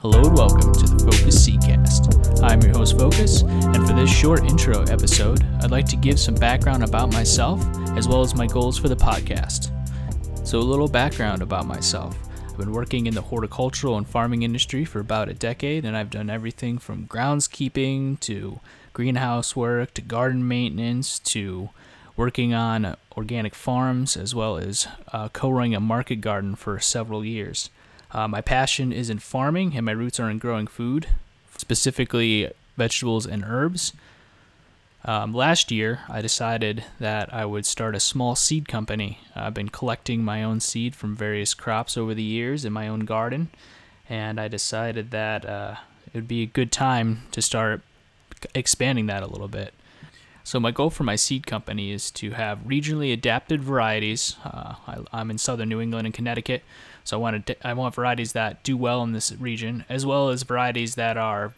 Hello and welcome to the Phocus Seedcast. I'm your host, Phocus, and for this short intro episode, I'd like to give some background about myself as well as my goals for the podcast. So, a little background about myself. I've been working in the horticultural and farming industry for about a decade, and I've done everything from groundskeeping to greenhouse work to garden maintenance to working on organic farms as well as uh, co running a market garden for several years. Uh, my passion is in farming, and my roots are in growing food, specifically vegetables and herbs. Um, last year, I decided that I would start a small seed company. I've been collecting my own seed from various crops over the years in my own garden, and I decided that uh, it would be a good time to start expanding that a little bit. So my goal for my seed company is to have regionally adapted varieties. Uh, I, am in southern New England and Connecticut, so I want to I want varieties that do well in this region, as well as varieties that are,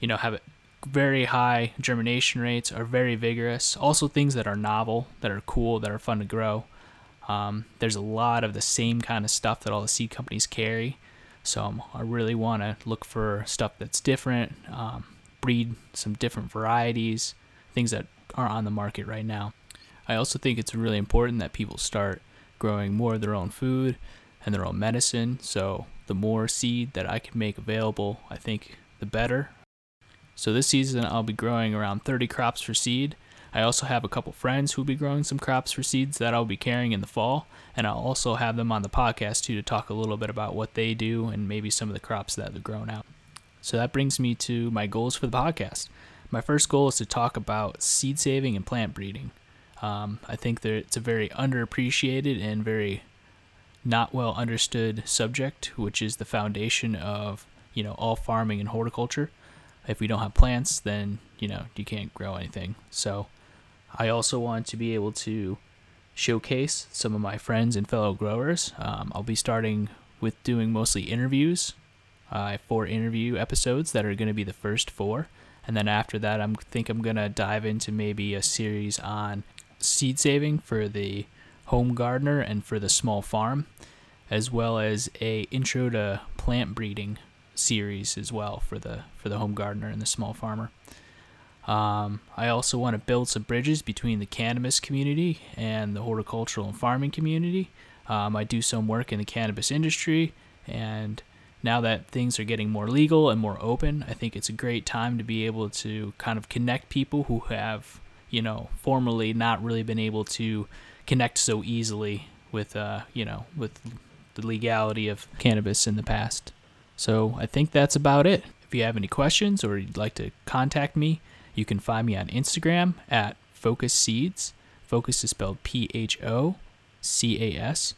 you know, have very high germination rates, are very vigorous. Also things that are novel, that are cool, that are fun to grow. Um, there's a lot of the same kind of stuff that all the seed companies carry, so um, I really want to look for stuff that's different, um, breed some different varieties, things that are on the market right now. I also think it's really important that people start growing more of their own food and their own medicine. So the more seed that I can make available, I think the better. So this season I'll be growing around 30 crops for seed. I also have a couple friends who'll be growing some crops for seeds that I'll be carrying in the fall, and I'll also have them on the podcast too to talk a little bit about what they do and maybe some of the crops that they're grown out. So that brings me to my goals for the podcast. My first goal is to talk about seed saving and plant breeding. Um, I think that it's a very underappreciated and very not well understood subject, which is the foundation of you know all farming and horticulture. If we don't have plants, then you know you can't grow anything. So, I also want to be able to showcase some of my friends and fellow growers. Um, I'll be starting with doing mostly interviews. Uh, four interview episodes that are going to be the first four and then after that, I think I'm gonna dive into maybe a series on seed saving for the home gardener and for the small farm, as well as a intro to plant breeding series as well for the for the home gardener and the small farmer. Um, I also want to build some bridges between the cannabis community and the horticultural and farming community. Um, I do some work in the cannabis industry, and now that things are getting more legal and more open, I think it's a great time to be able to kind of connect people who have, you know, formerly not really been able to connect so easily with, uh, you know, with the legality of cannabis in the past. So I think that's about it. If you have any questions or you'd like to contact me, you can find me on Instagram at Phocus Seeds. Phocus is spelled P H O C A S.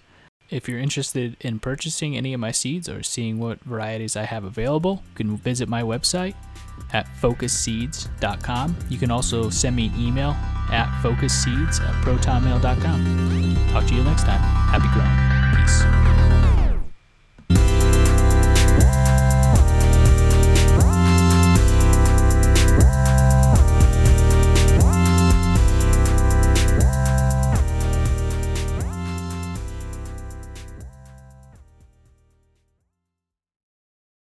If you're interested in purchasing any of my seeds or seeing what varieties I have available, you can visit my website at phocusseeds.com. You can also send me an email at phocusseeds at protonmail.com. Talk to you next time. Happy growing.